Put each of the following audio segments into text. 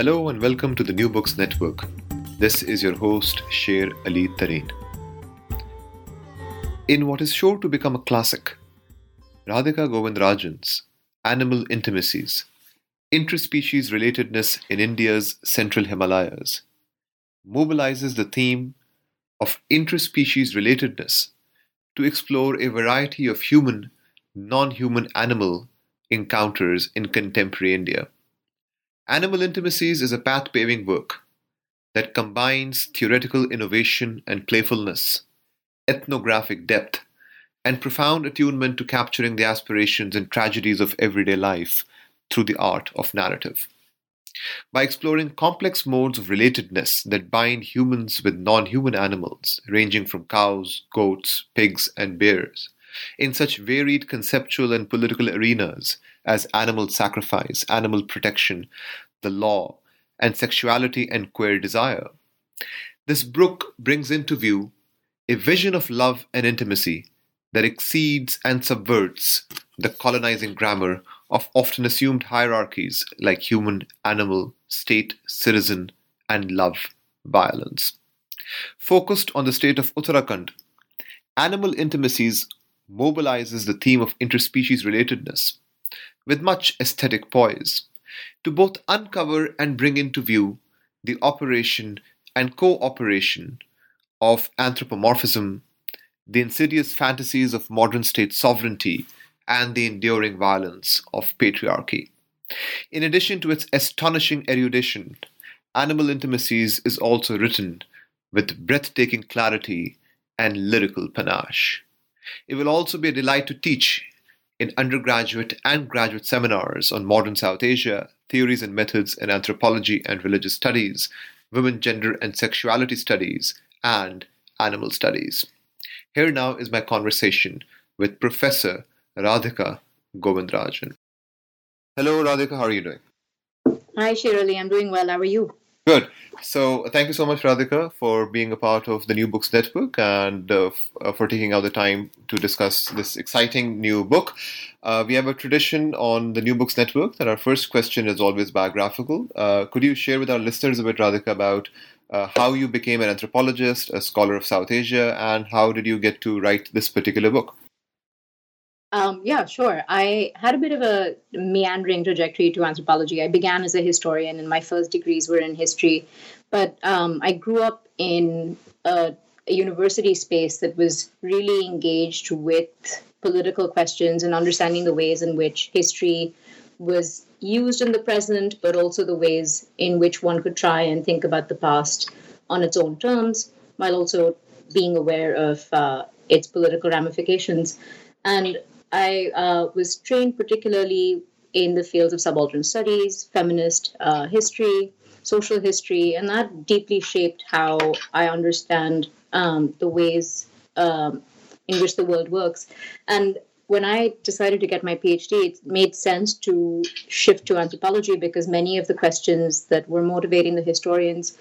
Hello and welcome to the New Books Network. This is your host, Sher Ali Tareen. In what is sure to become a classic, Radhika Govindarajan's Animal Intimacies Interspecies Relatedness in India's Central Himalayas mobilizes the theme of interspecies relatedness to explore a variety of human, non human animal encounters in contemporary India. Animal Intimacies is a path paving work that combines theoretical innovation and playfulness, ethnographic depth, and profound attunement to capturing the aspirations and tragedies of everyday life through the art of narrative. By exploring complex modes of relatedness that bind humans with non human animals, ranging from cows, goats, pigs, and bears, in such varied conceptual and political arenas as animal sacrifice, animal protection, the law, and sexuality and queer desire. This book brings into view a vision of love and intimacy that exceeds and subverts the colonizing grammar of often assumed hierarchies like human, animal, state, citizen, and love violence. Focused on the state of Uttarakhand, Animal Intimacies mobilizes the theme of interspecies relatedness with much aesthetic poise to both uncover and bring into view the operation and cooperation of anthropomorphism, the insidious fantasies of modern state sovereignty, and the enduring violence of patriarchy. In addition to its astonishing erudition, Animal Intimacies is also written with breathtaking clarity and lyrical panache. It will also be a delight to teach in undergraduate and graduate seminars on modern South Asia, theories and methods in anthropology and religious studies, women, gender, and sexuality studies, and animal studies. Here now is my conversation with Professor Radhika Govindarajan. Hello, Radhika, how are you doing? Hi, Sher Ali, I'm doing well. How are you? Good. So, thank you so much, Radhika, for being a part of the New Books Network and uh, f- uh, for taking out the time to discuss this exciting new book. Uh, we have a tradition on the New Books Network that our first question is always biographical. Uh, could you share with our listeners a bit, Radhika, about uh, how you became an anthropologist, a scholar of South Asia, and how did you get to write this particular book? Um, yeah, sure. I had a bit of a meandering trajectory to anthropology. I began as a historian, and my first degrees were in history. But um, I grew up in a, a, university space that was really engaged with political questions and understanding the ways in which history was used in the present, but also the ways in which one could try and think about the past on its own terms, while also being aware of uh, its political ramifications. And I uh, was trained particularly in the fields of subaltern studies, feminist uh, history, social history, and that deeply shaped how I understand um, the ways um, in which the world works. And when I decided to get my PhD, it made sense to shift to anthropology because many of the questions that were motivating the historians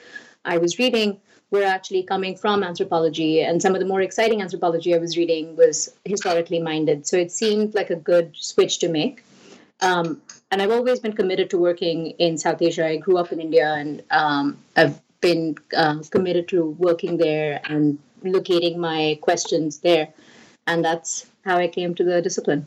I was reading were actually coming from anthropology, and some of the more exciting anthropology I was reading was historically minded. So it seemed like a good switch to make. Um, and I've always been committed to working in South Asia. I grew up in India, and um, I've been uh, committed to working there and locating my questions there. And that's how I came to the discipline.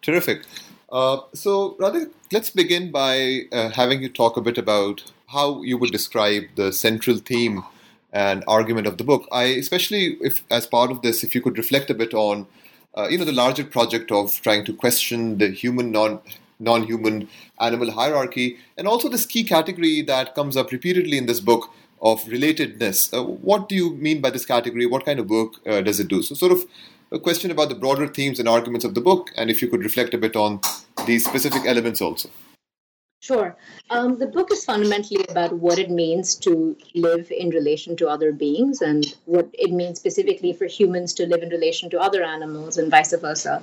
Terrific. Uh, so, Radha, let's begin by uh, having you talk a bit about how you would describe the central theme and argument of the book. I especially if as part of this, if you could reflect a bit on, uh, you know, the larger project of trying to question the human non non-human animal hierarchy, and also this key category that comes up repeatedly in this book of relatedness. Uh, what do you mean by this category? What kind of work uh, does it do? So, sort of a question about the broader themes and arguments of the book, and if you could reflect a bit on these specific elements also. Sure. Um, the book is fundamentally about what it means to live in relation to other beings and what it means specifically for humans to live in relation to other animals and vice versa.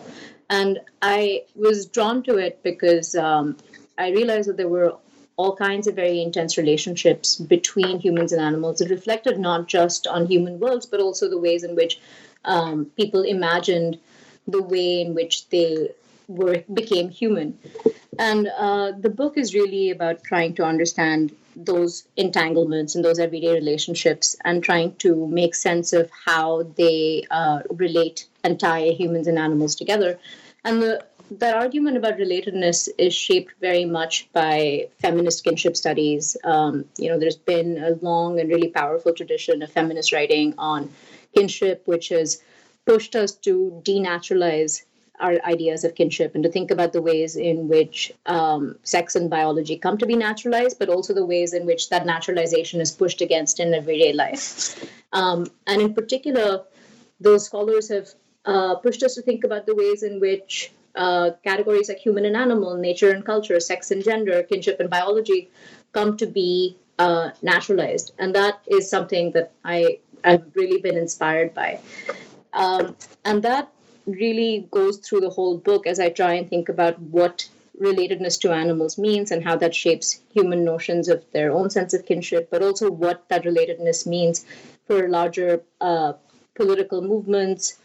And I was drawn to it because um, I realized that there were all kinds of very intense relationships between humans and animals. It reflected not just on human worlds, but also the ways in which um, people imagined the way in which they were became human. And uh, the book is really about trying to understand those entanglements and those everyday relationships and trying to make sense of how they uh, relate and tie humans and animals together. And the, that argument about relatedness is shaped very much by feminist kinship studies. Um, you know, there's been a long and really powerful tradition of feminist writing on kinship, which has pushed us to denaturalize our ideas of kinship and to think about the ways in which um, sex and biology come to be naturalized, but also the ways in which that naturalization is pushed against in everyday life. Um, and in particular, those scholars have uh, pushed us to think about the ways in which uh, categories like human and animal, nature and culture, sex and gender, kinship and biology come to be uh, naturalized. And that is something that I, I've really been inspired by. Um, and that really goes through the whole book as I try and think about what relatedness to animals means and how that shapes human notions of their own sense of kinship, but also what that relatedness means for larger uh, political movements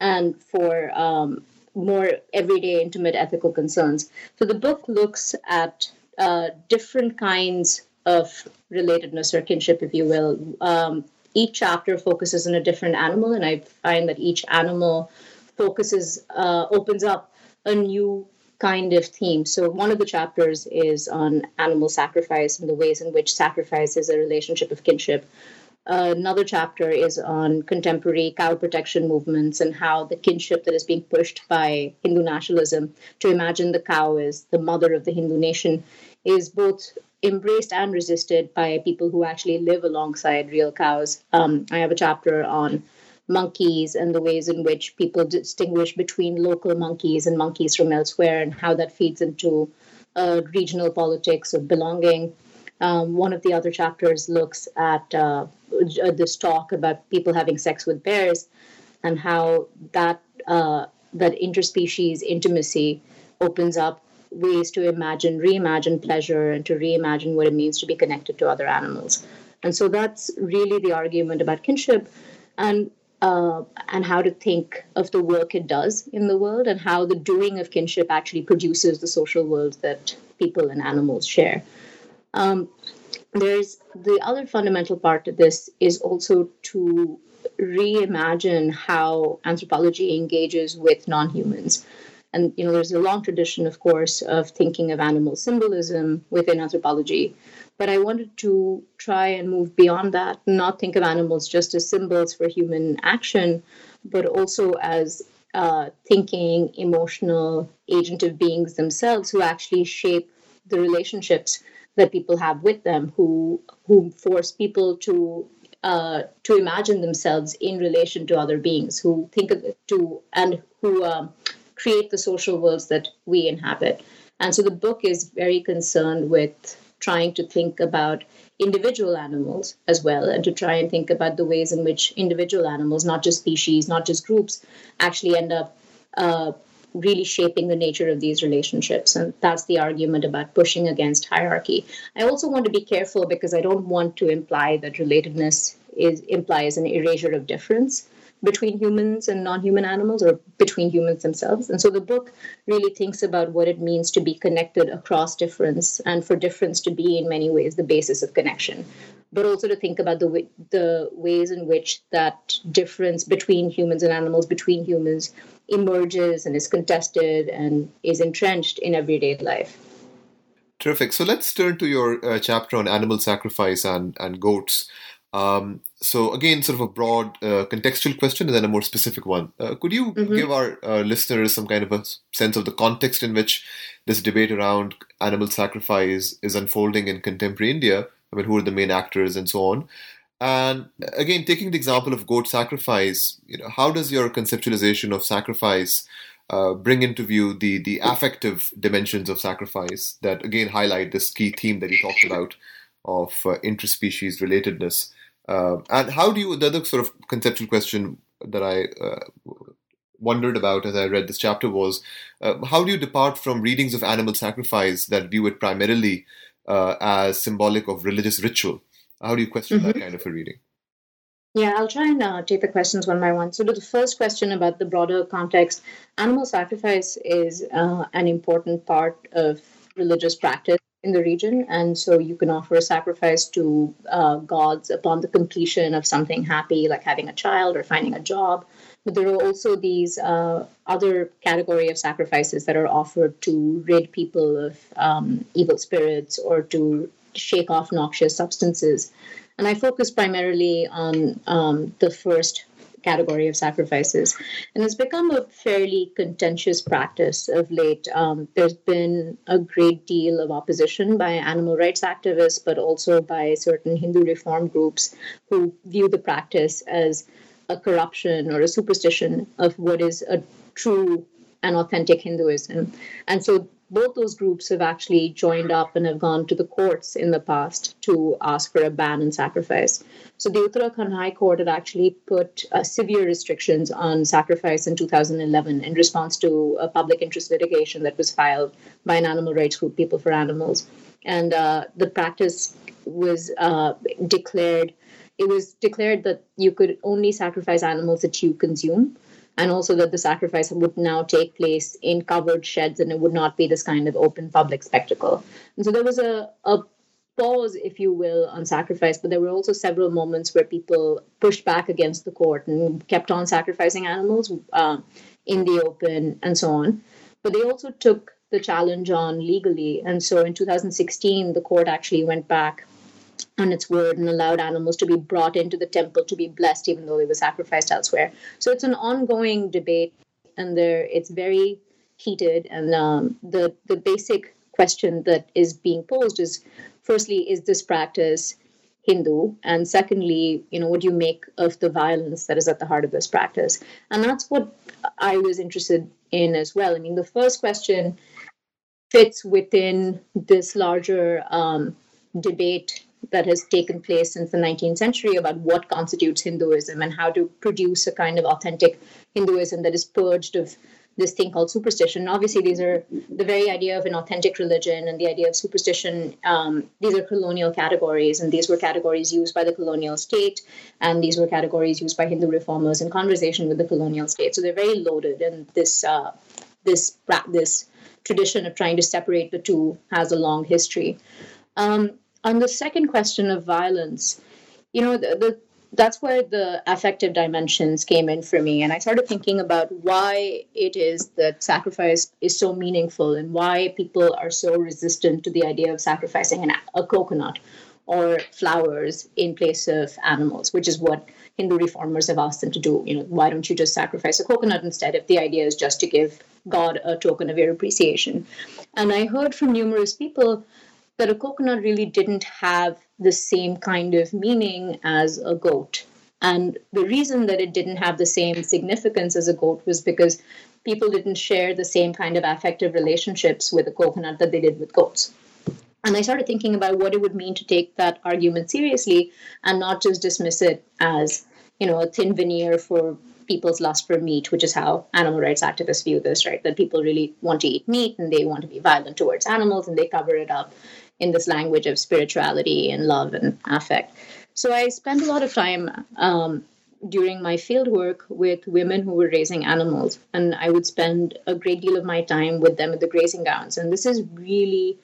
and for um, more everyday, intimate ethical concerns. So the book looks at uh, different kinds of relatedness or kinship, if you will. Um, each chapter focuses on a different animal, and I find that each animal focuses uh, opens up a new kind of theme. So one of the chapters is on animal sacrifice and the ways in which sacrifice is a relationship of kinship. Uh, another chapter is on contemporary cow protection movements and how the kinship that is being pushed by Hindu nationalism to imagine the cow as the mother of the Hindu nation is both embraced and resisted by people who actually live alongside real cows. Um, I have a chapter on monkeys and the ways in which people distinguish between local monkeys and monkeys from elsewhere and how that feeds into uh, regional politics of belonging. Um, one of the other chapters looks at uh, this talk about people having sex with bears and how that uh, that interspecies intimacy opens up ways to imagine, reimagine pleasure, and to reimagine what it means to be connected to other animals. And so that's really the argument about kinship. And uh, and how to think of the work it does in the world and how the doing of kinship actually produces the social world that people and animals share. Um, there's the other fundamental part of this is also to reimagine how anthropology engages with non-humans and you know there's a long tradition of course of thinking of animal symbolism within anthropology. But I wanted to try and move beyond that, not think of animals just as symbols for human action, but also as uh, thinking, emotional, agentive beings themselves who actually shape the relationships that people have with them, who who force people to uh, to imagine themselves in relation to other beings, who think of it to and who um, create the social worlds that we inhabit. And so the book is very concerned with trying to think about individual animals as well and to try and think about the ways in which individual animals, not just species, not just groups, actually end up uh, really shaping the nature of these relationships. And that's the argument about pushing against hierarchy. I also want to be careful because I don't want to imply that relatedness is implies an erasure of difference between humans and non-human animals or between humans themselves. And so the book really thinks about what it means to be connected across difference and for difference to be in many ways the basis of connection. But also to think about the way, the ways in which that difference between humans and animals between humans emerges and is contested and is entrenched in everyday life. Terrific. So let's turn to your uh, chapter on animal sacrifice and and goats um, so again, sort of a broad uh, contextual question and then a more specific one. Uh, could you mm-hmm. give our uh, listeners some kind of a sense of the context in which this debate around animal sacrifice is unfolding in contemporary India? I mean, who are the main actors and so on? And again, taking the example of goat sacrifice, you know, how does your conceptualization of sacrifice uh, bring into view the the affective dimensions of sacrifice that again highlight this key theme that you talked about of uh, interspecies relatedness? Uh, and how do you the other sort of conceptual question that I uh, wondered about as I read this chapter was uh, how do you depart from readings of animal sacrifice that view it primarily uh, as symbolic of religious ritual? How do you question mm-hmm. that kind of a reading? Yeah, I'll try and uh, take the questions one by one. So, to the first question about the broader context, animal sacrifice is uh, an important part of religious practice in the region. And so, you can offer a sacrifice to uh, gods upon the completion of something happy, like having a child or finding a job. But there are also these uh, other category of sacrifices that are offered to rid people of um, evil spirits or to shake off noxious substances. And I focus primarily on um, the first category of sacrifices. And it's become a fairly contentious practice of late. Um, there's been a great deal of opposition by animal rights activists, but also by certain Hindu reform groups who view the practice as a corruption or a superstition of what is a true and authentic Hinduism. And so both those groups have actually joined up and have gone to the courts in the past to ask for a ban on sacrifice. So the Uttarakhand High Court had actually put uh, severe restrictions on sacrifice in 2011 in response to a public interest litigation that was filed by an animal rights group, People for Animals. And uh, the practice was uh, declared, it was declared that you could only sacrifice animals that you consume and also that the sacrifice would now take place in covered sheds and it would not be this kind of open public spectacle. And so there was a, a pause, if you will, on sacrifice, but there were also several moments where people pushed back against the court and kept on sacrificing animals uh, in the open and so on. But they also took the challenge on legally. And so in 2016, the court actually went back on its word and allowed animals to be brought into the temple to be blessed even though they were sacrificed elsewhere. So it's an ongoing debate and there it's very heated and um, the the basic question that is being posed is firstly is this practice hindu? And secondly you know what do you make of the violence that is at the heart of this practice? And that's what i was interested in as well. I mean the first question fits within this larger um, debate that has taken place since the 19th century about what constitutes Hinduism and how to produce a kind of authentic Hinduism that is purged of this thing called superstition. Obviously, these are the very idea of an authentic religion and the idea of superstition. Um, these are colonial categories, and these were categories used by the colonial state, and these were categories used by Hindu reformers in conversation with the colonial state. So they're very loaded, and this uh, this this tradition of trying to separate the two has a long history. Um, on the second question of violence, you know, the, the that's where the affective dimensions came in for me. And I started thinking about why it is that sacrifice is so meaningful and why people are so resistant to the idea of sacrificing an, a coconut or flowers in place of animals, which is what Hindu reformers have asked them to do. You know, why don't you just sacrifice a coconut instead if the idea is just to give God a token of your appreciation? And I heard from numerous people that a coconut really didn't have the same kind of meaning as a goat. And the reason that it didn't have the same significance as a goat was because people didn't share the same kind of affective relationships with a coconut that they did with goats. And I started thinking about what it would mean to take that argument seriously and not just dismiss it as, you know, a thin veneer for people's lust for meat, which is how animal rights activists view this, right? That people really want to eat meat and they want to be violent towards animals and they cover it up in this language of spirituality and love and affect. So I spent a lot of time um, during my field work with women who were raising animals, and I would spend a great deal of my time with them at the grazing grounds. And this is really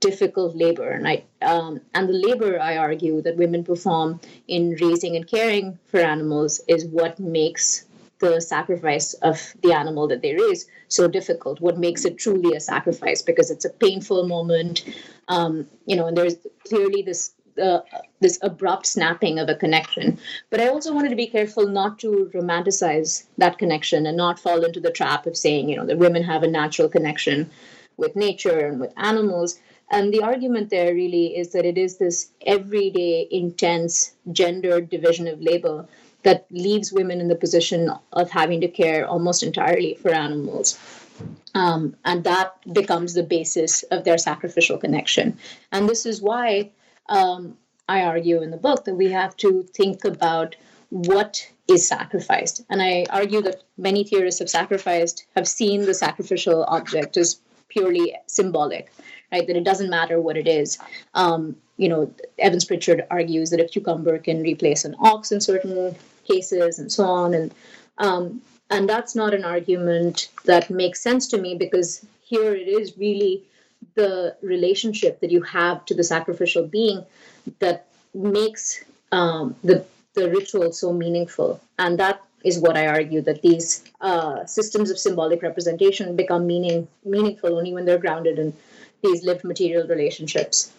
difficult labor, and I um, and the labor I argue that women perform in raising and caring for animals is what makes the sacrifice of the animal that they raise so difficult? What makes it truly a sacrifice? Because it's a painful moment um, you know and there's clearly this uh, this abrupt snapping of a connection. But i also wanted to be careful not to romanticize that connection and not fall into the trap of saying you know that women have a natural connection with nature and with animals. And the argument there really is that it is this everyday, intense, gendered division of labor that leaves women in the position of having to care almost entirely for animals. Um, and that becomes the basis of their sacrificial connection. And this is why um, I argue in the book that we have to think about what is sacrificed. And I argue that many theorists of sacrificed have seen the sacrificial object as purely symbolic, right? That it doesn't matter what it is. Um, you know, Evans Pritchard argues that a cucumber can replace an ox in certain cases and so on. And um, and that's not an argument that makes sense to me because here it is really the relationship that you have to the sacrificial being that makes um, the the ritual so meaningful, and that is what I argue that these uh, systems of symbolic representation become meaning meaningful only when they're grounded in these lived material relationships.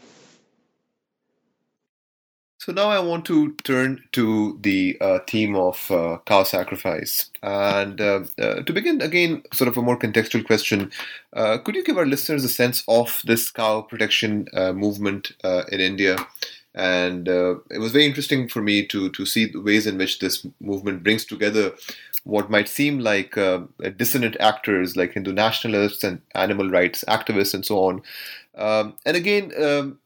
So now I want to turn to the uh, theme of uh, cow sacrifice. And uh, uh to begin, again, sort of a more contextual question, uh, could you give our listeners a sense of this cow protection uh, movement in India? And it was very interesting for me to, to see the ways in which this movement brings together what might seem like dissonant actors like Hindu nationalists and animal rights activists and so on. Um, and again, um,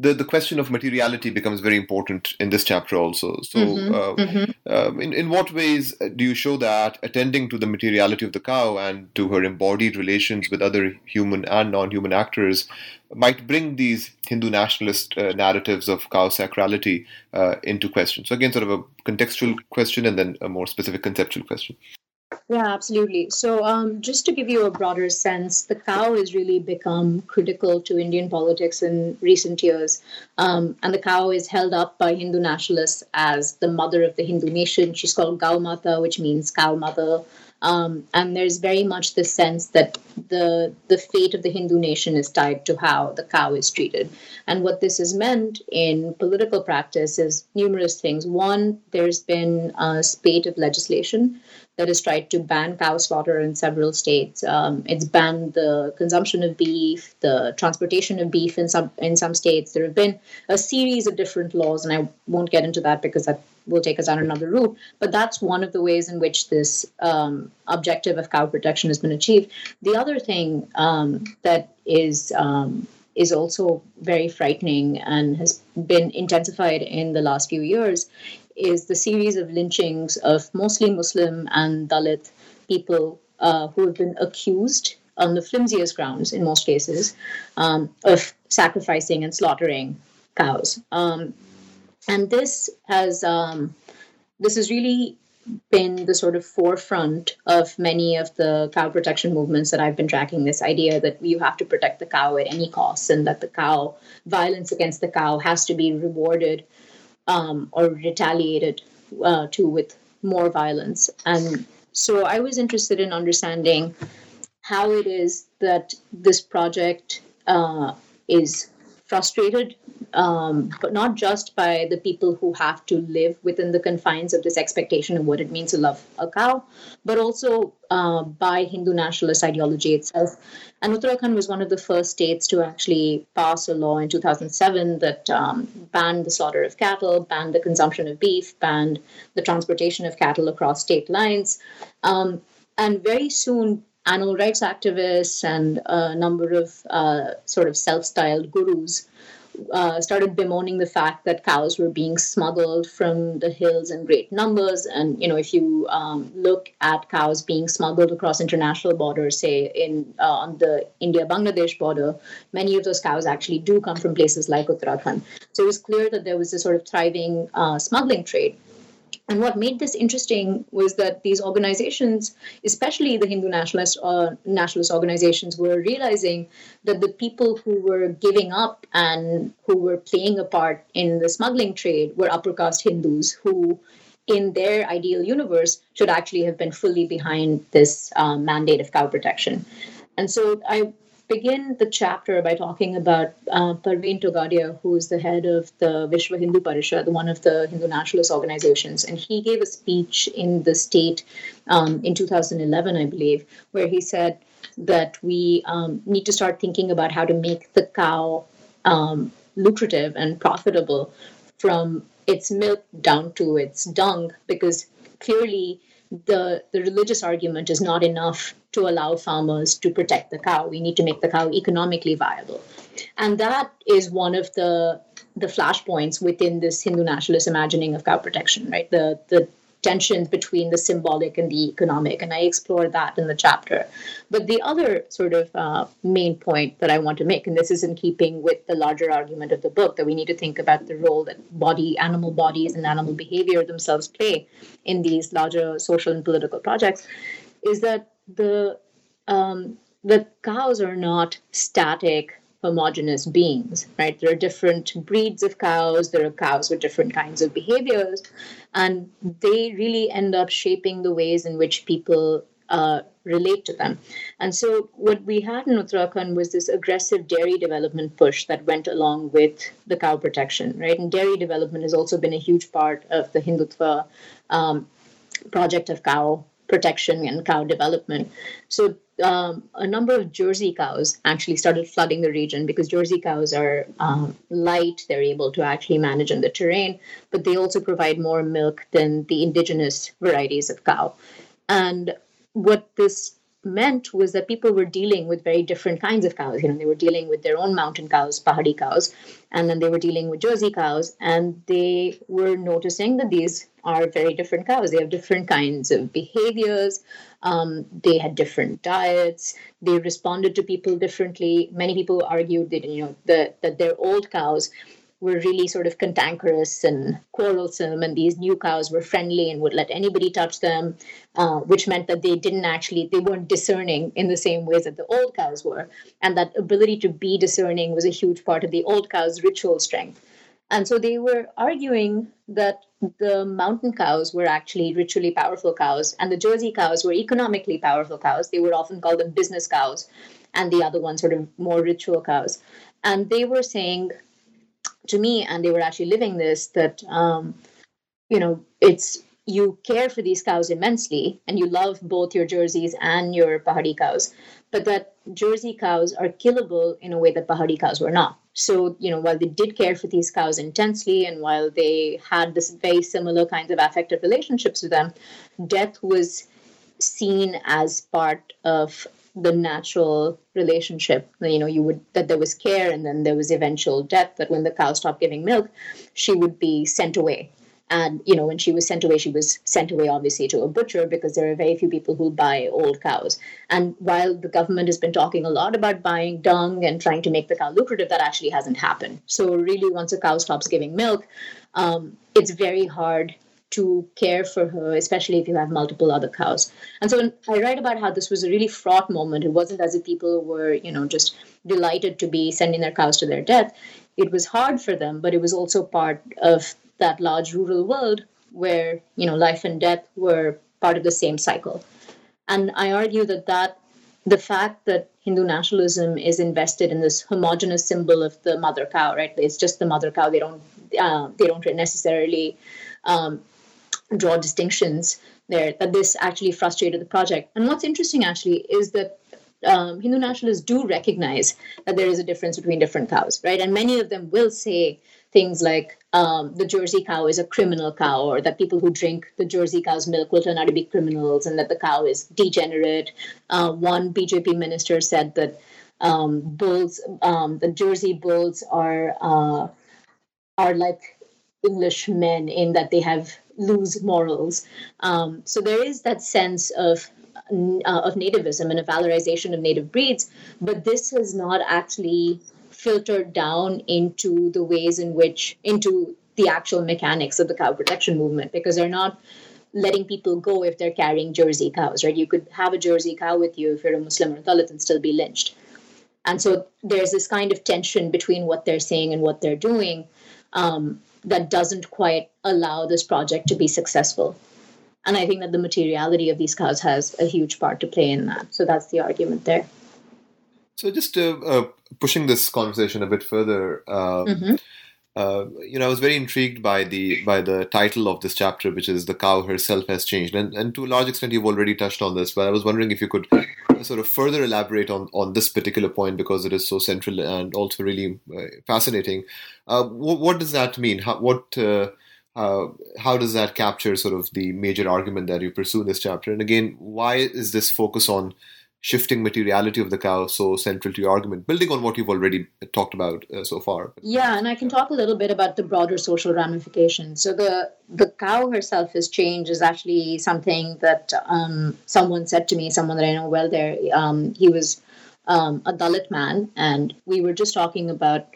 the, the question of materiality becomes very important in this chapter also. So, mm-hmm, uh, mm-hmm. Um, in, in what ways do you show that attending to the materiality of the cow and to her embodied relations with other human and non human actors might bring these Hindu nationalist uh, narratives of cow sacrality uh, into question? So, again, sort of a contextual question and then a more specific conceptual question. Yeah, absolutely. So, um, just to give you a broader sense, the cow has really become critical to Indian politics in recent years. Um, and the cow is held up by Hindu nationalists as the mother of the Hindu nation. She's called Gau Mata, which means cow mother. Um, and there's very much this sense that the the fate of the Hindu nation is tied to how the cow is treated. And what this has meant in political practice is numerous things. One, there's been a spate of legislation that has tried to ban cow slaughter in several states. Um, it's banned the consumption of beef, the transportation of beef in some in some states. There have been a series of different laws, and I won't get into that because that will take us down another route. But that's one of the ways in which this um, objective of cow protection has been achieved. The other thing um, that is um, is also very frightening and has been intensified in the last few years is the series of lynchings of mostly Muslim and Dalit people uh, who have been accused on the flimsiest grounds, in most cases, um, of sacrificing and slaughtering cows. Um, and this has um, this has really been the sort of forefront of many of the cow protection movements that I've been tracking. This idea that you have to protect the cow at any cost, and that the cow violence against the cow has to be rewarded um, or retaliated uh, to with more violence. And so I was interested in understanding how it is that this project uh, is frustrated um, but not just by the people who have to live within the confines of this expectation of what it means to love a cow, but also uh, by Hindu nationalist ideology itself. And Uttarakhand was one of the first states to actually pass a law in 2007 that um, banned the slaughter of cattle, banned the consumption of beef, banned the transportation of cattle across state lines. Um, and very soon, animal rights activists and a number of uh, sort of self styled gurus uh, started bemoaning the fact that cows were being smuggled from the hills in great numbers. And you know, if you um, look at cows being smuggled across international borders, say in uh, on the India-Bangladesh border, many of those cows actually do come from places like Uttarakhand. So it was clear that there was a sort of thriving uh, smuggling trade. And what made this interesting was that these organizations, especially the Hindu nationalist uh, nationalist organizations, were realizing that the people who were giving up and who were playing a part in the smuggling trade were upper caste Hindus who, in their ideal universe, should actually have been fully behind this uh, mandate of cow protection. And so I begin the chapter by talking about uh, Pravin Togadia, who is the head of the Vishwa Hindu Parishad, one of the Hindu nationalist organizations. And he gave a speech in the state um, in 2011, I believe, where he said that we um, need to start thinking about how to make the cow um, lucrative and profitable from its milk down to its dung, because clearly the, the religious argument is not enough to allow farmers to protect the cow. We need to make the cow economically viable. And that is one of the the flashpoints within this Hindu nationalist imagining of cow protection, right? The the tensions between the symbolic and the economic, and I explore that in the chapter. But the other sort of uh, main point that I want to make, and this is in keeping with the larger argument of the book, that we need to think about the role that body, animal bodies, and animal behavior themselves play in these larger social and political projects, is that the um, the cows are not static homogenous beings right there are different breeds of cows there are cows with different kinds of behaviors and they really end up shaping the ways in which people uh, relate to them. And so, what we had in Uttarakhand was this aggressive dairy development push that went along with the cow protection, right? And dairy development has also been a huge part of the Hindutva um, project of cow protection and cow development. So um, a number of Jersey cows actually started flooding the region because Jersey cows are um, light, they're able to actually manage in the terrain, but they also provide more milk than the indigenous varieties of cow. And what this meant was that people were dealing with very different kinds of cows. You know, they were dealing with their own mountain cows, Pahadi cows, and then they were dealing with Jersey cows, and they were noticing that these are very different cows. They have different kinds of behaviors. Um, they had different diets. They responded to people differently. Many people argued that you know that that their old cows were really sort of cantankerous and quarrelsome, and these new cows were friendly and would let anybody touch them, uh, which meant that they didn't actually, they weren't discerning in the same ways that the old cows were. And that ability to be discerning was a huge part of the old cow's ritual strength. And so they were arguing that the mountain cows were actually ritually powerful cows, and the Jersey cows were economically powerful cows. They would often call them business cows, and the other ones sort of more ritual cows. And they were saying to me, and they were actually living this, that, um, you know, it's you care for these cows immensely and you love both your jerseys and your Pahadi cows, but that Jersey cows are killable in a way that Pahadi cows were not. So, you know, while they did care for these cows intensely and while they had this very similar kinds of affective relationships with them, death was seen as part of the natural relationship you know you would that there was care and then there was eventual death that when the cow stopped giving milk she would be sent away. And you know when she was sent away she was sent away obviously to a butcher because there are very few people who buy old cows. And while the government has been talking a lot about buying dung and trying to make the cow lucrative that actually hasn't happened. So really once a cow stops giving milk um, it's very hard to care for her, especially if you have multiple other cows. And so I write about how this was a really fraught moment. It wasn't as if people were, you know, just delighted to be sending their cows to their death. It was hard for them, but it was also part of that large rural world where, you know, life and death were part of the same cycle. And I argue that that the fact that Hindu nationalism is invested in this homogenous symbol of the mother cow, right? It's just the mother cow. They don't uh, they don't necessarily um, draw distinctions there that this actually frustrated the project. And what's interesting actually is that um, Hindu nationalists do recognize that there is a difference between different cows, right? And many of them will say things like um, the Jersey cow is a criminal cow, or that people who drink the Jersey cow's milk will turn out to be criminals, and that the cow is degenerate. Uh, one BJP minister said that um, bulls, um, the Jersey bulls, are uh, are like English men in that they have loose morals. Um, so there is that sense of uh, of nativism and a valorization of native breeds, but this has not actually filtered down into the ways in which into the actual mechanics of the cow protection movement because they're not letting people go if they're carrying Jersey cows, right? You could have a Jersey cow with you if you're a Muslim or a Dalit and still be lynched. And so there's this kind of tension between what they're saying and what they're doing. Um, that doesn't quite allow this project to be successful. And I think that the materiality of these cows has a huge part to play in that. So that's the argument there. So, just uh, uh, pushing this conversation a bit further, um, mm-hmm. uh, you know, I was very intrigued by the by the title of this chapter, which is "The Cow Herself Has Changed," and and to a large extent, you've already touched on this. But I was wondering if you could sort of further elaborate on on this particular point because it is so central and also really uh, fascinating. Uh, what, what, does that mean? How, what uh, how does that capture sort of the major argument that you pursue in this chapter? And again, why is this focus on shifting materiality of the cow so central to your argument, building on what you've already talked about uh, so far. Yeah, and I can talk a little bit about the broader social ramifications. So the the cow herself has changed is actually something that um, someone said to me, someone that I know well. There, um, he was um, a Dalit man, and we were just talking about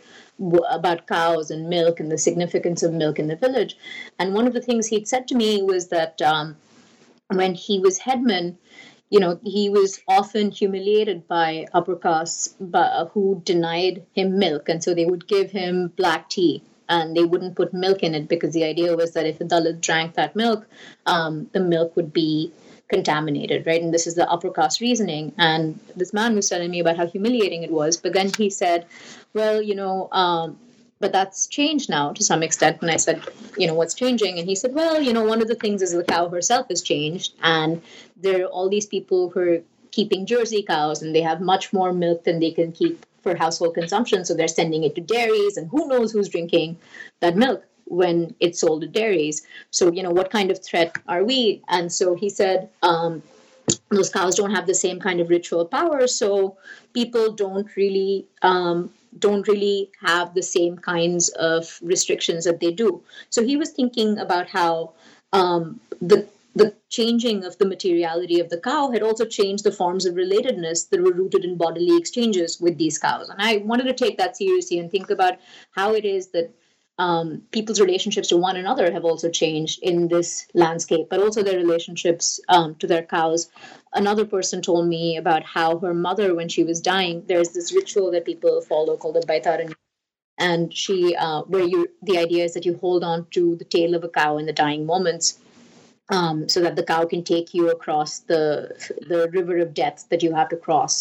about cows and milk and the significance of milk in the village. And one of the things he'd said to me was that um, when he was headman you know, he was often humiliated by upper castes uh, who denied him milk. And so they would give him black tea and they wouldn't put milk in it because the idea was that if a Dalit drank that milk, um, the milk would be contaminated, right? And this is the upper caste reasoning. And this man was telling me about how humiliating it was. But then he said, well, you know, um, but that's changed now to some extent. And I said, you know, what's changing? And he said, well, you know, one of the things is the cow herself has changed. And there are all these people who are keeping Jersey cows and they have much more milk than they can keep for household consumption. So they're sending it to dairies and who knows who's drinking that milk when it's sold to dairies. So, you know, what kind of threat are we? And so he said, um, those cows don't have the same kind of ritual power. So people don't really um, don't really have the same kinds of restrictions that they do. So he was thinking about how um, the the changing of the materiality of the cow had also changed the forms of relatedness that were rooted in bodily exchanges with these cows. And I wanted to take that seriously and think about how it is that um, people's relationships to one another have also changed in this landscape, but also their relationships um, to their cows. Another person told me about how her mother, when she was dying, there's this ritual that people follow called the Baitaran. And she, uh, where you, the idea is that you hold on to the tail of a cow in the dying moments, um, so that the cow can take you across the the river of death that you have to cross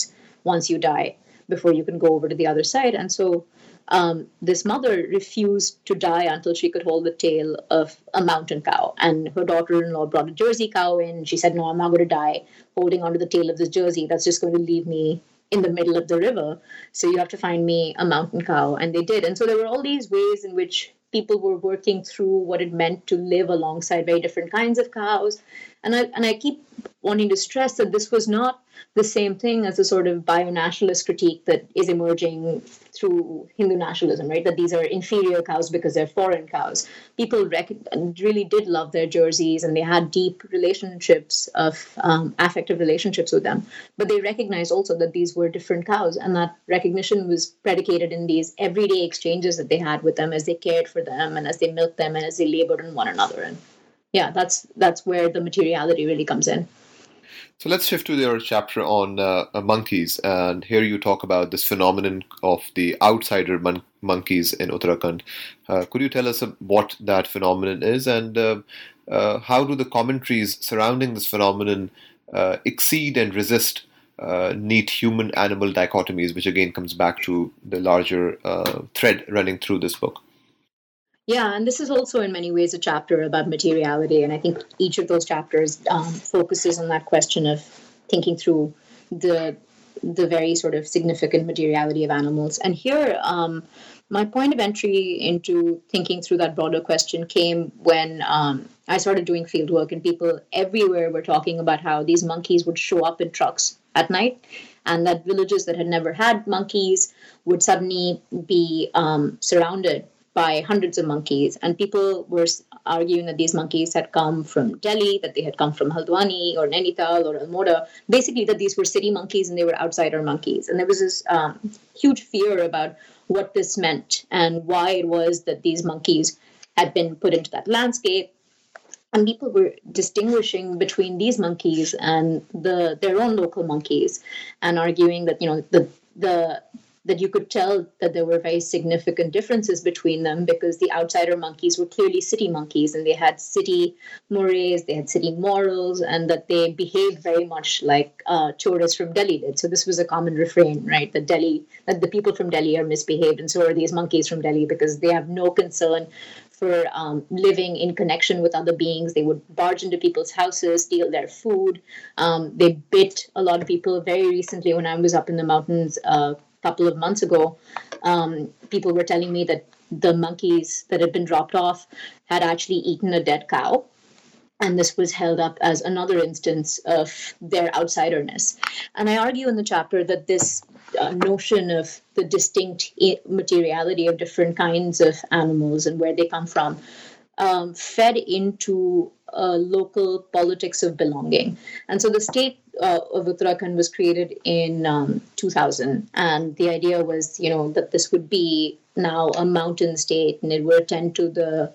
once you die before you can go over to the other side. And so um, this mother refused to die until she could hold the tail of a mountain cow. And her daughter in law brought a Jersey cow in. She said, No, I'm not going to die holding onto the tail of this Jersey. That's just going to leave me in the middle of the river. So you have to find me a mountain cow. And they did. And so there were all these ways in which people were working through what it meant to live alongside very different kinds of cows. And I, and I keep wanting to stress that this was not the same thing as a sort of bio-nationalist critique that is emerging through Hindu nationalism, right? That these are inferior cows because they're foreign cows. People rec- really did love their jerseys and they had deep relationships of um, affective relationships with them. But they recognized also that these were different cows, and that recognition was predicated in these everyday exchanges that they had with them as they cared for them and as they milked them and as they labored on one another. And yeah, that's that's where the materiality really comes in. So let's shift to your chapter on uh, uh, monkeys, and here you talk about this phenomenon of the outsider mon- monkeys in Uttarakhand. Uh, could you tell us what that phenomenon is, and uh, uh how do the commentaries surrounding this phenomenon uh, exceed and resist neat human-animal dichotomies, which again comes back to the larger thread running through this book? Yeah, and this is also in many ways a chapter about materiality. And I think each of those chapters um, focuses on that question of thinking through the the very sort of significant materiality of animals. And here, um, my point of entry into thinking through that broader question came when um, I started doing field work, and people everywhere were talking about how these monkeys would show up in trucks at night, and that villages that had never had monkeys would suddenly be um, surrounded by hundreds of monkeys, and people were arguing that these monkeys had come from Delhi, that they had come from Haldwani or Nainital or Almora, basically that these were city monkeys and they were outsider monkeys. And there was this um, huge fear about what this meant and why it was that these monkeys had been put into that landscape. And people were distinguishing between these monkeys and the their own local monkeys, and arguing that you know the the that you could tell that there were very significant differences between them because the outsider monkeys were clearly city monkeys and they had city mores, they had city morals, and that they behaved very much like uh, tourists from Delhi did. So this was a common refrain, right? That Delhi, that the people from Delhi are misbehaved, and so are these monkeys from Delhi because they have no concern for um, living in connection with other beings. They would barge into people's houses, steal their food. Um, they bit a lot of people. Very recently, when I was up in the mountains a couple of months ago, um, people were telling me that the monkeys that had been dropped off had actually eaten a dead cow and this was held up as another instance of their outsiderness. And I argue in the chapter that this uh, notion of the distinct materiality of different kinds of animals and where they come from um, fed into a local politics of belonging. And so the state uh, of Uttarakhand was created in um, 2000. And the idea was, you know, that this would be now a mountain state and it would attend to the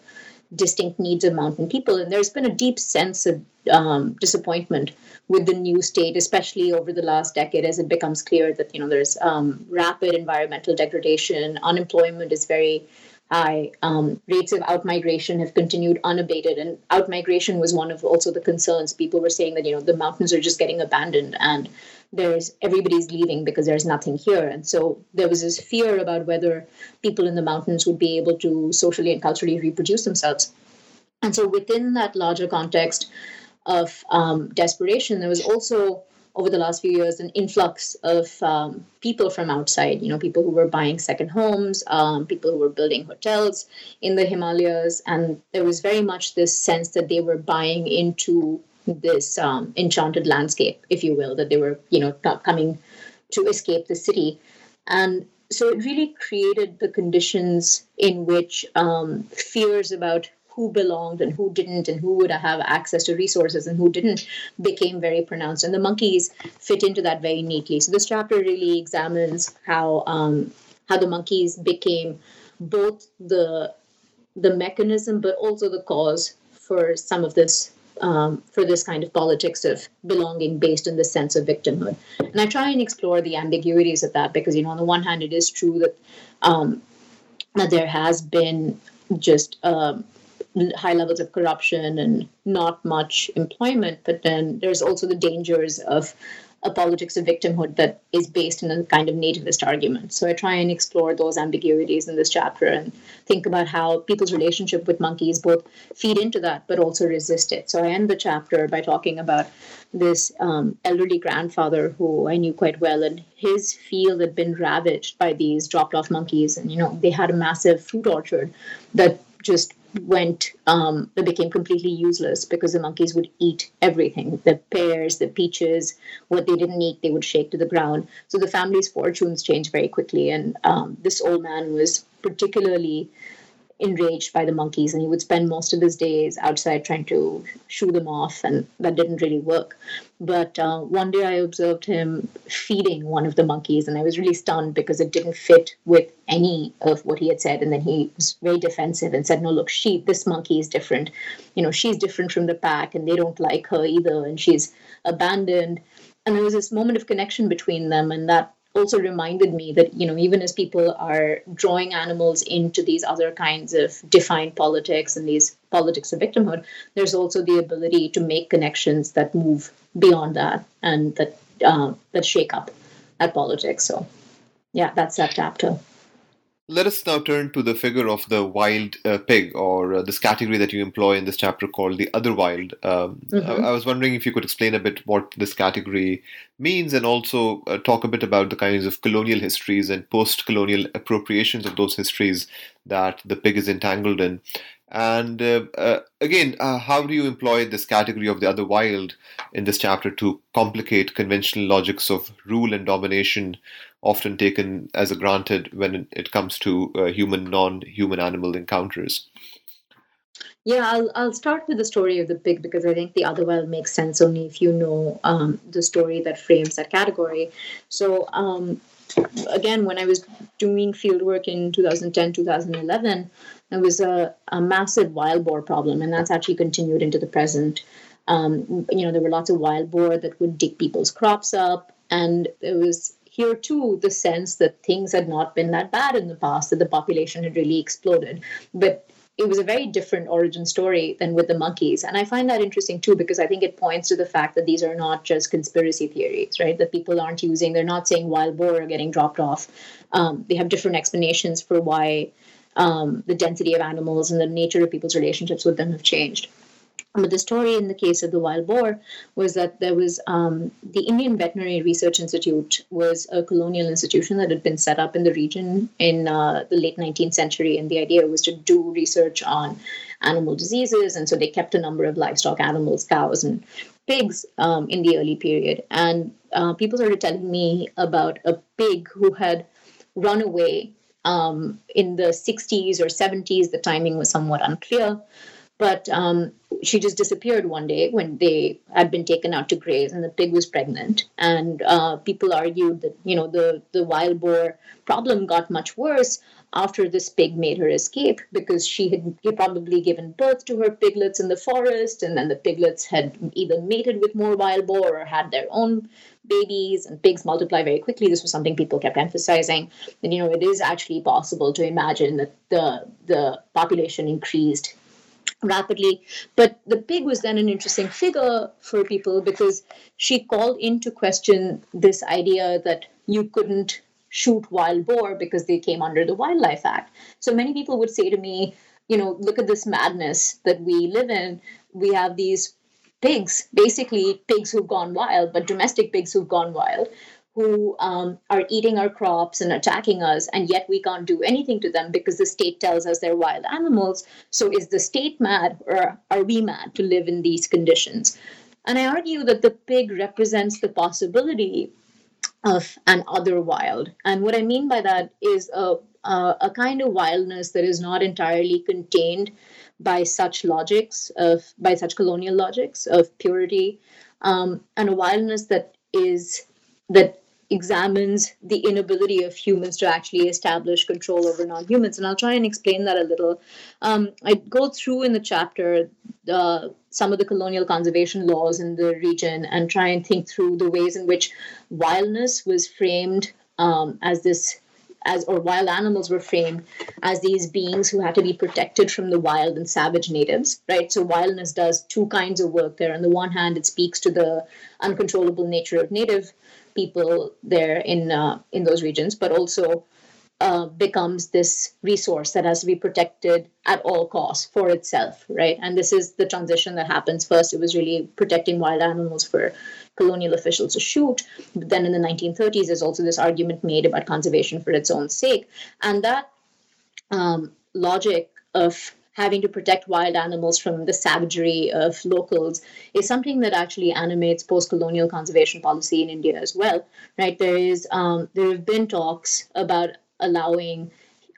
distinct needs of mountain people. And there's been a deep sense of um, disappointment with the new state, especially over the last decade, as it becomes clear that you know there's um, rapid environmental degradation, unemployment is very high, um, rates of outmigration have continued unabated, and outmigration was one of also the concerns. People were saying that you know the mountains are just getting abandoned and there's everybody's leaving because there's nothing here and so there was this fear about whether people in the mountains would be able to socially and culturally reproduce themselves and so within that larger context of um, desperation there was also over the last few years an influx of um, people from outside you know people who were buying second homes um, people who were building hotels in the himalayas and there was very much this sense that they were buying into this um, enchanted landscape, if you will, that they were, you know, coming to escape the city. And so it really created the conditions in which um, fears about who belonged and who didn't and who would have access to resources and who didn't became very pronounced and the monkeys fit into that very neatly so this chapter really examines how um, how the monkeys became both the the mechanism but also the cause for some of this um, for this kind of politics of belonging based on the sense of victimhood. And I try and explore the ambiguities of that because, you know, on the one hand, it is true that um, that there has been just um, high levels of corruption and not much employment, but then there's also the dangers of a politics of victimhood that is based in a kind of nativist argument. So I try and explore those ambiguities in this chapter and think about how people's relationship with monkeys both feed into that but also resist it. So I end the chapter by talking about this um, elderly grandfather who I knew quite well, and his field had been ravaged by these dropped off monkeys. And, you know, they had a massive fruit orchard that just went um, they became completely useless because the monkeys would eat everything. The pears the peaches what they didn't eat they would shake to the ground. So the family's fortunes changed very quickly. And um, this old man was particularly enraged by the monkeys and he would spend most of his days outside trying to shoo them off and that didn't really work. But uh, one day i observed him feeding one of the monkeys and i was really stunned because it didn't fit with any of what he had said. And then he was very defensive and said no look she this monkey is different. You know she's different from the pack and they don't like her either and she's abandoned. And there was this moment of connection between them and that also reminded me that you know even as people are drawing animals into these other kinds of defined politics and these politics of victimhood there's also the ability to make connections that move beyond that and that uh, that shake up that politics. So yeah that's that chapter let us now turn to the figure of the wild uh, pig, or uh, this category that you employ in this chapter called the other wild. Um, mm-hmm. I, I, was wondering if you could explain a bit what this category means and also uh, talk a bit about the kinds of colonial histories and post colonial appropriations of those histories that the pig is entangled in. And uh, uh, again, uh, how do you employ this category of the other wild in this chapter to complicate conventional logics of rule and domination often taken as a granted when it comes to uh, human non-human animal encounters. Yeah I'll, I'll start with the story of the pig because i think the other well makes sense only if you know um, the story that frames that category. So um, again when i was doing field work in 2010 2011 there was a, a massive wild boar problem and that's actually continued into the present. Um, you know there were lots of wild boar that would dig people's crops up and there was here too the sense that things had not been that bad in the past, that the population had really exploded. But it was a very different origin story than with the monkeys. And I find that interesting too, because I think it points to the fact that these are not just conspiracy theories, right? That people aren't using, they're not saying wild boar are getting dropped off. Um, they have different explanations for why um, the density of animals and the nature of people's relationships with them have changed. But the story in the case of the wild boar was that there was um, the Indian Veterinary Research Institute was a colonial institution that had been set up in the region in uh, the late 19th century, and the idea was to do research on animal diseases, and so they kept a number of livestock animals, cows and pigs, um, in the early period. And uh, people started telling me about a pig who had run away um, in the 60s or 70s. The timing was somewhat unclear. But um, she just disappeared one day when they had been taken out to graze, and the pig was pregnant. And uh, people argued that you know the the wild boar problem got much worse after this pig made her escape because she had probably given birth to her piglets in the forest, and then the piglets had either mated with more wild boar or had their own babies and pigs multiply very quickly this was something people kept emphasizing and you know it is actually possible to imagine that the the population increased rapidly. But the pig was then an interesting figure for people because she called into question this idea that you couldn't shoot wild boar because they came under the Wildlife Act. So many people would say to me, you know, look at this madness that we live in. We have these pigs, basically pigs who've gone wild, but domestic pigs who've gone wild who um, are eating our crops and attacking us, and yet we can't do anything to them because the state tells us they're wild animals. So is the state mad, or are we mad to live in these conditions? And I argue that the pig represents the possibility of an other wild. And what I mean by that is a, a, a kind of wildness that is not entirely contained by such logics of by such colonial logics of purity, um, and a wildness that is that examines the inability of humans to actually establish control over non-humans. And i'll try and explain that a little. Um, i go through in the chapter uh, some of the colonial conservation laws in the region and try and think through the ways in which wildness was framed um, as this as or wild animals were framed as these beings who had to be protected from the wild and savage natives right? So wildness does two kinds of work there. On the one hand it speaks to the uncontrollable nature of native people there in uh, in those regions, but also uh, becomes this resource that has to be protected at all costs for itself, right? And this is the transition that happens. First, it was really protecting wild animals for colonial officials to shoot. But then in the 1930s, there's also this argument made about conservation for its own sake. And that um, logic of having to protect wild animals from the savagery of locals is something that actually animates post-colonial conservation policy in India as well. Right? There is um, there have been talks about allowing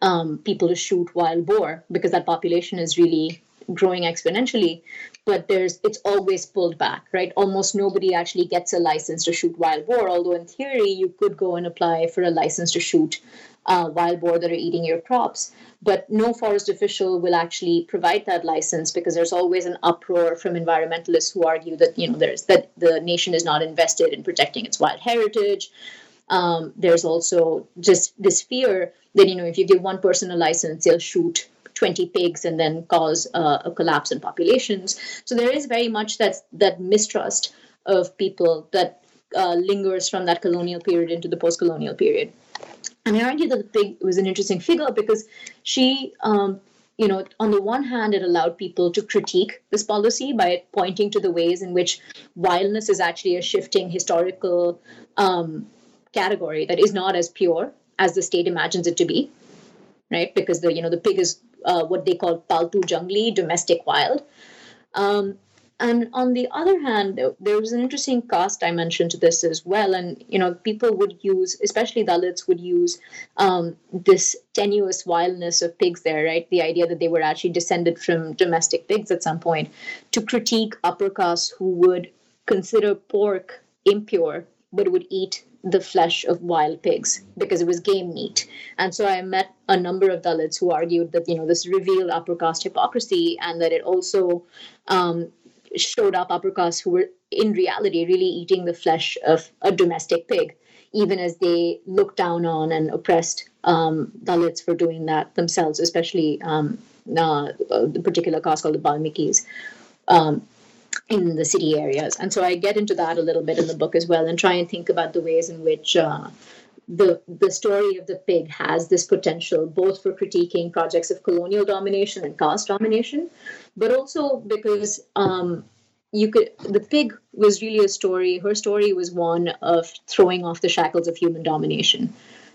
um, people to shoot wild boar because that population is really growing exponentially but there's it's always pulled back right almost nobody actually gets a license to shoot wild boar although in theory you could go and apply for a license to shoot uh, wild boar that are eating your crops but no forest official will actually provide that license because there's always an uproar from environmentalists who argue that you know there's that the nation is not invested in protecting its wild heritage. Um, there's also just this fear that you know if you give one person a license, they'll shoot 20 pigs and then cause uh, a collapse in populations. So there is very much that that mistrust of people that uh, lingers from that colonial period into the post-colonial period. And I argue that the pig was an interesting figure because she, um, you know, on the one hand, it allowed people to critique this policy by pointing to the ways in which wildness is actually a shifting historical um, category that is not as pure as the state imagines it to be, right? Because the you know the pig is uh, what they call paltu jungli, domestic wild. Um, and on the other hand there was an interesting caste dimension to this as well and you know people would use especially dalits would use um, this tenuous wildness of pigs there right the idea that they were actually descended from domestic pigs at some point to critique upper castes who would consider pork impure but would eat the flesh of wild pigs because it was game meat. And so I met a number of Dalits who argued that you know this revealed upper caste hypocrisy and that it also um, showed up upper caste who were in reality really eating the flesh of a domestic pig, even as they looked down on and oppressed um, Dalits for doing that themselves, especially um, uh, the particular caste called the Balmikis. Um, in the city areas. And so I get into that a little bit in the book as well and try and think about the ways in which uh, the the story of the pig has this potential both for critiquing projects of colonial domination and caste domination, but also because um, you could the pig was really a story. Her story was one of throwing off the shackles of human domination,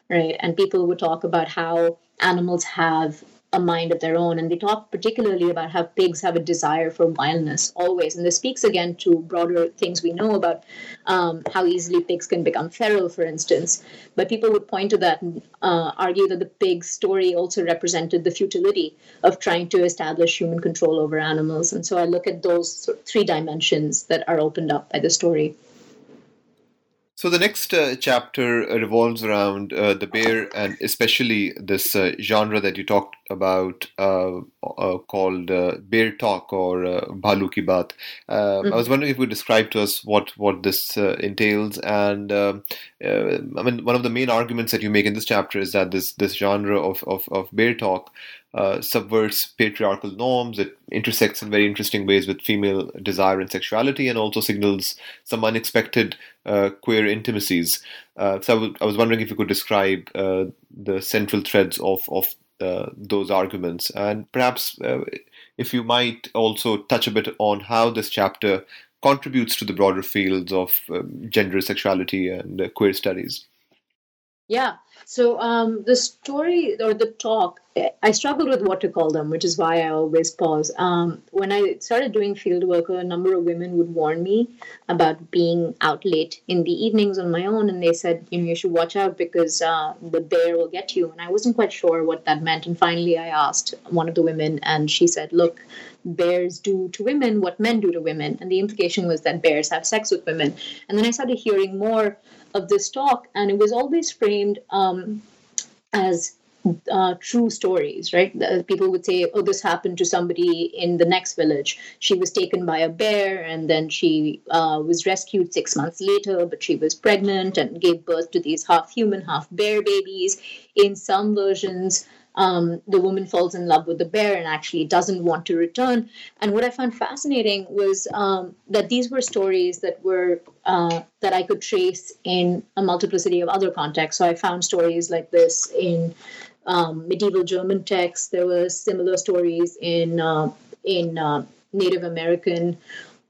right? And people would talk about how animals have a mind of their own. And they talk particularly about how pigs have a desire for wildness always. And this speaks again to broader things we know about um, how easily pigs can become feral, for instance. But people would point to that and uh, argue that the pig story also represented the futility of trying to establish human control over animals. And so I look at those three dimensions that are opened up by the story. So the next uh, chapter revolves around uh, the bear and especially this uh, genre that you talked about uh, uh, called uh, bear talk or uh, bhalu ki baat. Mm-hmm. I was wondering if you describe to us what what this entails. And um, I mean, one of the main arguments that you make in this chapter is that this this genre of of, of bear talk uh, subverts patriarchal norms. It intersects in very interesting ways with female desire and sexuality, and also signals some unexpected uh, queer intimacies. Uh, so I, w- I was wondering if you could describe uh, the central threads of of uh, those arguments, and perhaps if you might also touch a bit on how this chapter contributes to the broader fields of um, gender, sexuality, and queer studies. Yeah. So um, the story or the talk, I struggled with what to call them, which is why I always pause. Um, when I started doing field work, a number of women would warn me about being out late in the evenings on my own, and they said, you know, you should watch out because uh, the bear will get you. And I wasn't quite sure what that meant. And finally, I asked one of the women, and she said, look, bears do to women what men do to women. And the implication was that bears have sex with women. And then I started hearing more of this talk, and it was always framed um, as uh, true stories, right? people would say, "Oh, this happened to somebody in the next village. She was taken by a bear, and then she uh, was rescued six months later, but she was pregnant and gave birth to these half human, half bear babies." In some versions, um, the woman falls in love with the bear and actually doesn't want to return. And what I found fascinating was um, that these were stories that were uh, that I could trace in a multiplicity of other contexts. So I found stories like this in um, medieval German texts. There were similar stories in uh, in uh, Native American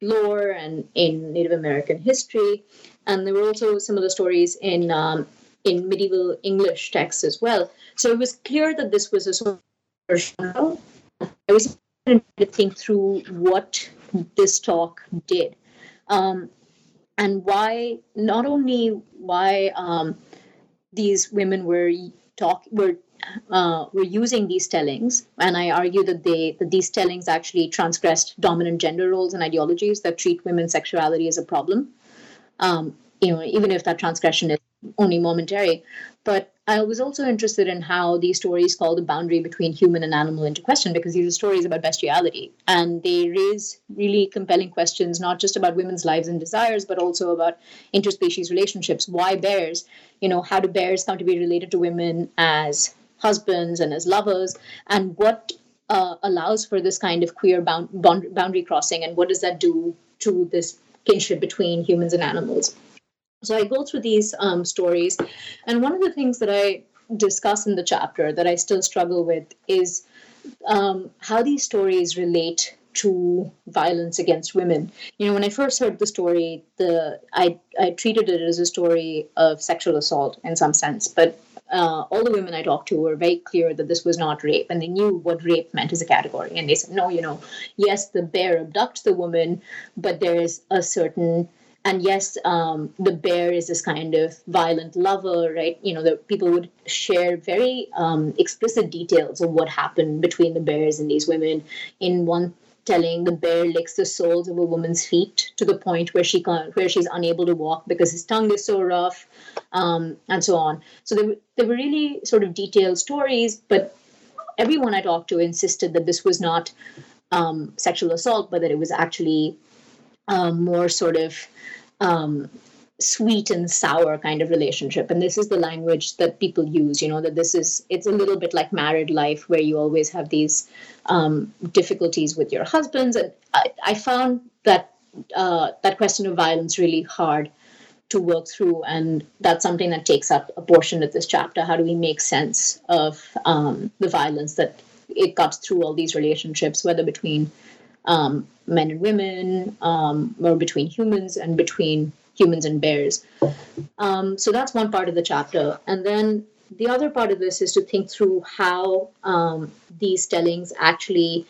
lore and in Native American history, and there were also similar stories in um, in medieval English texts as well. So it was clear that this was a sort of. I was trying to think through what this talk did. Um, and why not only why um, these women were talk were uh, were using these tellings, and I argue that they that these tellings actually transgressed dominant gender roles and ideologies that treat women's sexuality as a problem. Um, you know, even if that transgression is only momentary. But I was also interested in how these stories call the boundary between human and animal into question because these are stories about bestiality and they raise really compelling questions, not just about women's lives and desires, but also about interspecies relationships. Why bears? You know, how do bears come to be related to women as husbands and as lovers? And what uh, allows for this kind of queer bound, boundary crossing? And what does that do to this kinship between humans and animals? So I go through these um, stories, and one of the things that I discuss in the chapter that I still struggle with is um, how these stories relate to violence against women. You know, when I first heard the story, the I I treated it as a story of sexual assault in some sense, but uh, all the women I talked to were very clear that this was not rape, and they knew what rape meant as a category. And they said, no, you know, yes, the bear abducts the woman, but there is a certain and yes, um, the bear is this kind of violent lover, right? You know, the people would share very um, explicit details of what happened between the bears and these women. In one telling, the bear licks the soles of a woman's feet to the point where she can't, where she's unable to walk because his tongue is so rough, um, and so on. So they, they were really sort of detailed stories, but everyone I talked to insisted that this was not um, sexual assault, but that it was actually um, more sort of um, sweet and sour kind of relationship. And this is the language that people use you know that this is it's a little bit like married life where you always have these um, difficulties with your husbands. And i, I found that uh, that question of violence really hard to work through. And that's something that takes up a portion of this chapter. How do we make sense of um, the violence that it cuts through all these relationships whether between um, men and women um, or between humans and between humans and bears. Um, so that's one part of the chapter. And then the other part of this is to think through how um, these tellings actually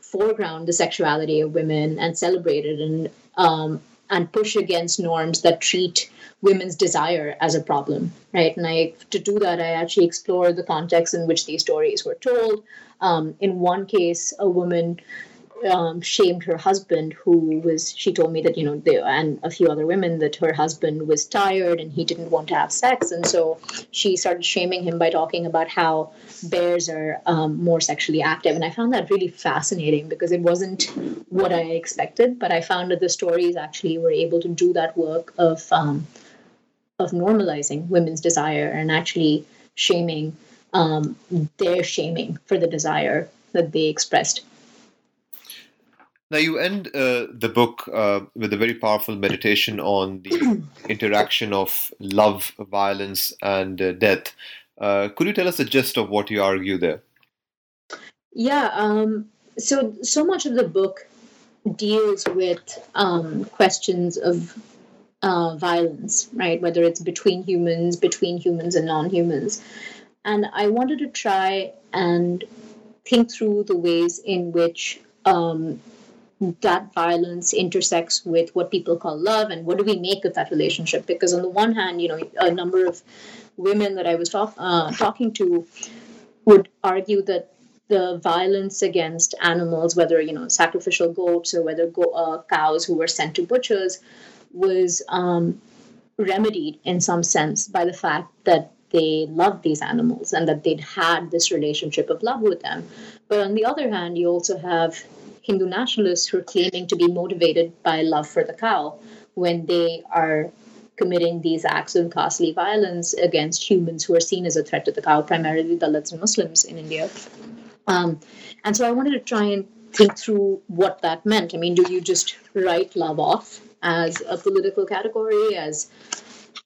foreground the sexuality of women and celebrate it and um, and push against norms that treat women's desire as a problem right and i to do that i actually explore the context in which these stories were told um, in one case a woman um, shamed her husband, who was, she told me that, you know, they, and a few other women, that her husband was tired and he didn't want to have sex. And so she started shaming him by talking about how bears are um, more sexually active. And I found that really fascinating because it wasn't what I expected, but I found that the stories actually were able to do that work of, um, of normalizing women's desire and actually shaming um, their shaming for the desire that they expressed. Now, you end uh, the book uh, with a very powerful meditation on the interaction of love, violence, and uh, death. Uh, could you tell us the gist of what you argue there? Yeah, um, so so much of the book deals with um, questions of uh, violence, right? Whether it's between humans, between humans and non-humans, and I wanted to try and think through the ways in which um, that violence intersects with what people call love and what do we make of that relationship? Because on the one hand you know a number of women that i was talk, uh, talking to would argue that the violence against animals whether you know sacrificial goats or whether go, uh, cows who were sent to butchers was um, remedied in some sense by the fact that they loved these animals and that they'd had this relationship of love with them. But on the other hand you also have Hindu nationalists who are claiming to be motivated by love for the cow when they are committing these acts of ghastly violence against humans who are seen as a threat to the cow, primarily Dalits and Muslims in India. Um, and so I wanted to try and think through what that meant. I mean, do you just write love off as a political category, as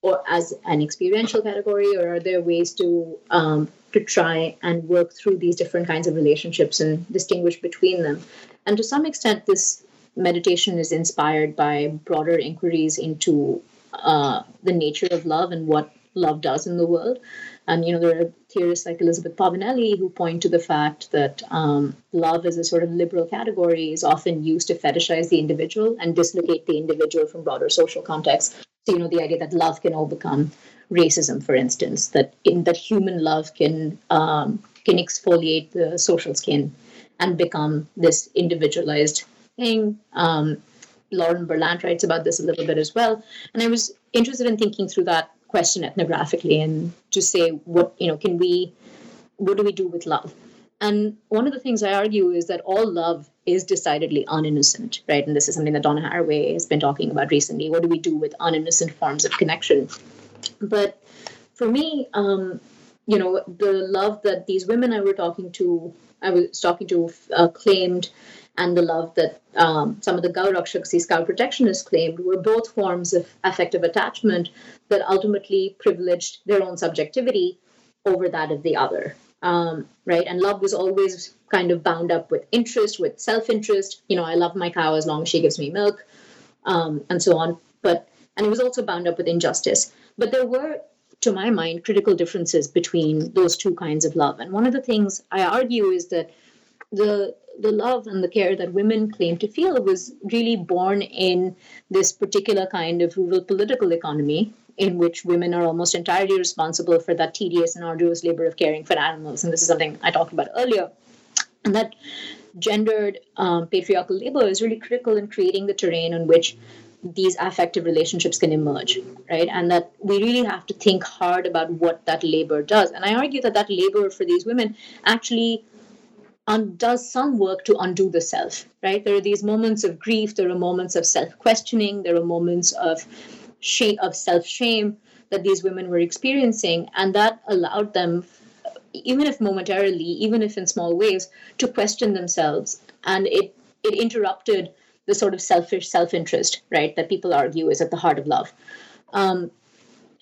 or as an experiential category, or are there ways to um, to try and work through these different kinds of relationships and distinguish between them? And to some extent, this meditation is inspired by broader inquiries into uh, the nature of love and what love does in the world. And you know, there are theorists like Elizabeth Povinelli who point to the fact that um, love as a sort of liberal category is often used to fetishize the individual and dislocate the individual from broader social contexts. So you know, the idea that love can overcome racism, for instance, that in that human love can um, can exfoliate the social skin and become this individualized thing. Um, Lauren Berlant writes about this a little bit as well. And I was interested in thinking through that question ethnographically and to say what, you know, can we, what do we do with love? And one of the things I argue is that all love is decidedly uninnocent, right? And this is something that Donna Haraway has been talking about recently. What do we do with uninnocent forms of connection? But for me, um, you know, the love that these women I were talking to I was talking to uh, claimed and the love that um, some of the these cow protectionists, claimed were both forms of affective attachment that ultimately privileged their own subjectivity over that of the other. Um, right? And love was always kind of bound up with interest, with self interest. You know, I love my cow as long as she gives me milk, um, and so on. But and it was also bound up with injustice. But there were to my mind, critical differences between those two kinds of love. And one of the things I argue is that the the love and the care that women claim to feel was really born in this particular kind of rural political economy in which women are almost entirely responsible for that tedious and arduous labor of caring for animals. And this is something I talked about earlier. And that gendered um, patriarchal labor is really critical in creating the terrain on which these affective relationships can emerge, right? And that we really have to think hard about what that labor does. And I argue that that labor for these women actually un- does some work to undo the self, right? There are these moments of grief, there are moments of self questioning, there are moments of shame, of self shame that these women were experiencing, and that allowed them, even if momentarily, even if in small ways, to question themselves, and it it interrupted the sort of selfish self interest, right, that people argue is at the heart of love. Um,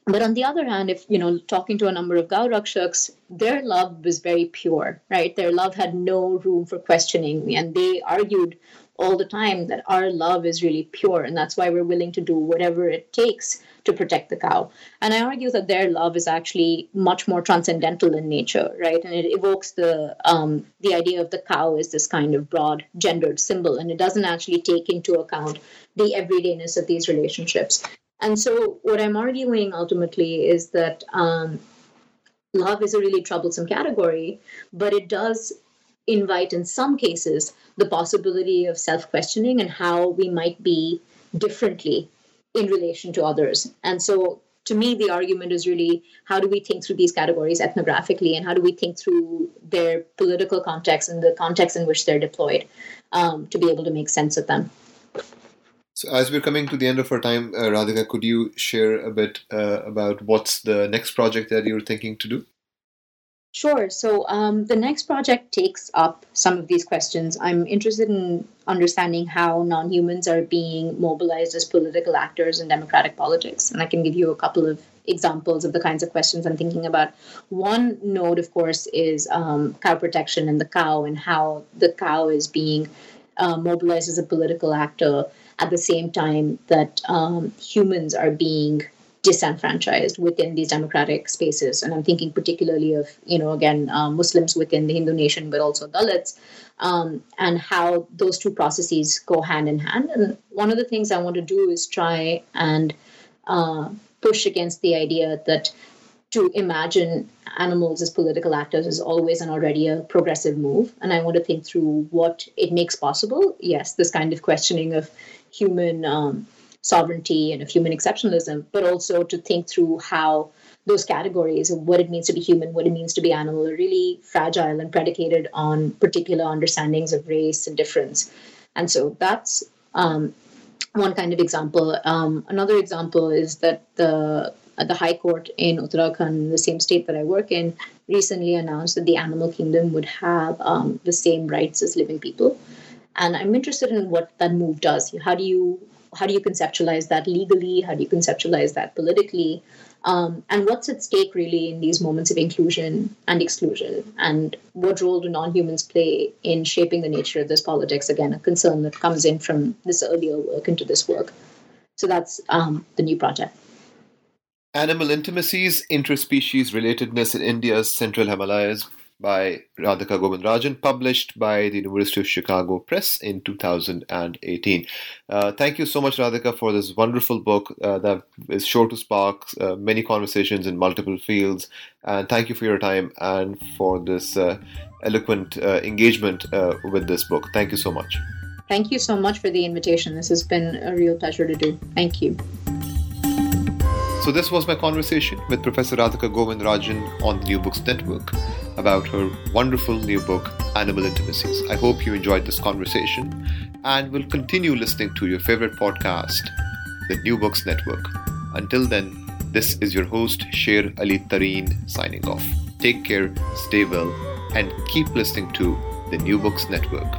but on the other hand, if you know, talking to a number of Gaurakshaks, their love was very pure, right? Their love had no room for questioning, and they argued all the time that our love is really pure, and that's why we're willing to do whatever it takes to protect the cow. And I argue that their love is actually much more transcendental in nature, right? And it evokes the um, the idea of the cow as this kind of broad gendered symbol, and it doesn't actually take into account the everydayness of these relationships. And so, what I'm arguing ultimately is that um, love is a really troublesome category, but it does invite, in some cases, the possibility of self questioning and how we might be differently in relation to others. And so, to me, the argument is really how do we think through these categories ethnographically and how do we think through their political context and the context in which they're deployed um, to be able to make sense of them. So, as we're coming to the end of our time, uh, Radhika, could you share a bit uh, about what's the next project that you're thinking to do? Sure. So, um, the next project takes up some of these questions. I'm interested in understanding how non humans are being mobilized as political actors in democratic politics. And I can give you a couple of examples of the kinds of questions I'm thinking about. One node, of course, is um, cow protection and the cow and how the cow is being uh, mobilized as a political actor at the same time that um, humans are being disenfranchised within these democratic spaces. And I'm thinking particularly of, you know, again, um, Muslims within the Hindu nation, but also Dalits, um, and how those two processes go hand in hand. And one of the things I want to do is try and uh, push against the idea that to imagine animals as political actors is always and already a progressive move. And I want to think through what it makes possible. Yes, this kind of questioning of human um, sovereignty and of human exceptionalism, but also to think through how those categories of what it means to be human, what it means to be animal, are really fragile and predicated on particular understandings of race and difference. And so that's um, one kind of example. Um, another example is that the the High Court in Uttarakhand, the same state that I work in, recently announced that the animal kingdom would have um, the same rights as living people. And I'm interested in what that move does. How do you how do you conceptualize that legally? How do you conceptualize that politically? Um, and what's at stake really in these moments of inclusion and exclusion? And what role do non humans play in shaping the nature of this politics? Again, a concern that comes in from this earlier work into this work. So that's um, the new project. Animal Intimacies, Interspecies Relatedness in India's Central Himalayas by Radhika Govindrajan, published by the University of Chicago Press in 2018. Uh, thank you so much, Radhika, for this wonderful book uh, that is sure to spark uh, many conversations in multiple fields. And thank you for your time and for this uh, eloquent uh, engagement uh, with this book. Thank you so much. Thank you so much for the invitation. This has been a real pleasure to do. Thank you. So, this was my conversation with Professor Radhika Govindrajan on the New Books Network about her wonderful new book, Animal Intimacies. I hope you enjoyed this conversation and will continue listening to your favorite podcast, the New Books Network. Until then, this is your host, Sher Ali Tareen, signing off. Take care, stay well, and keep listening to the New Books Network.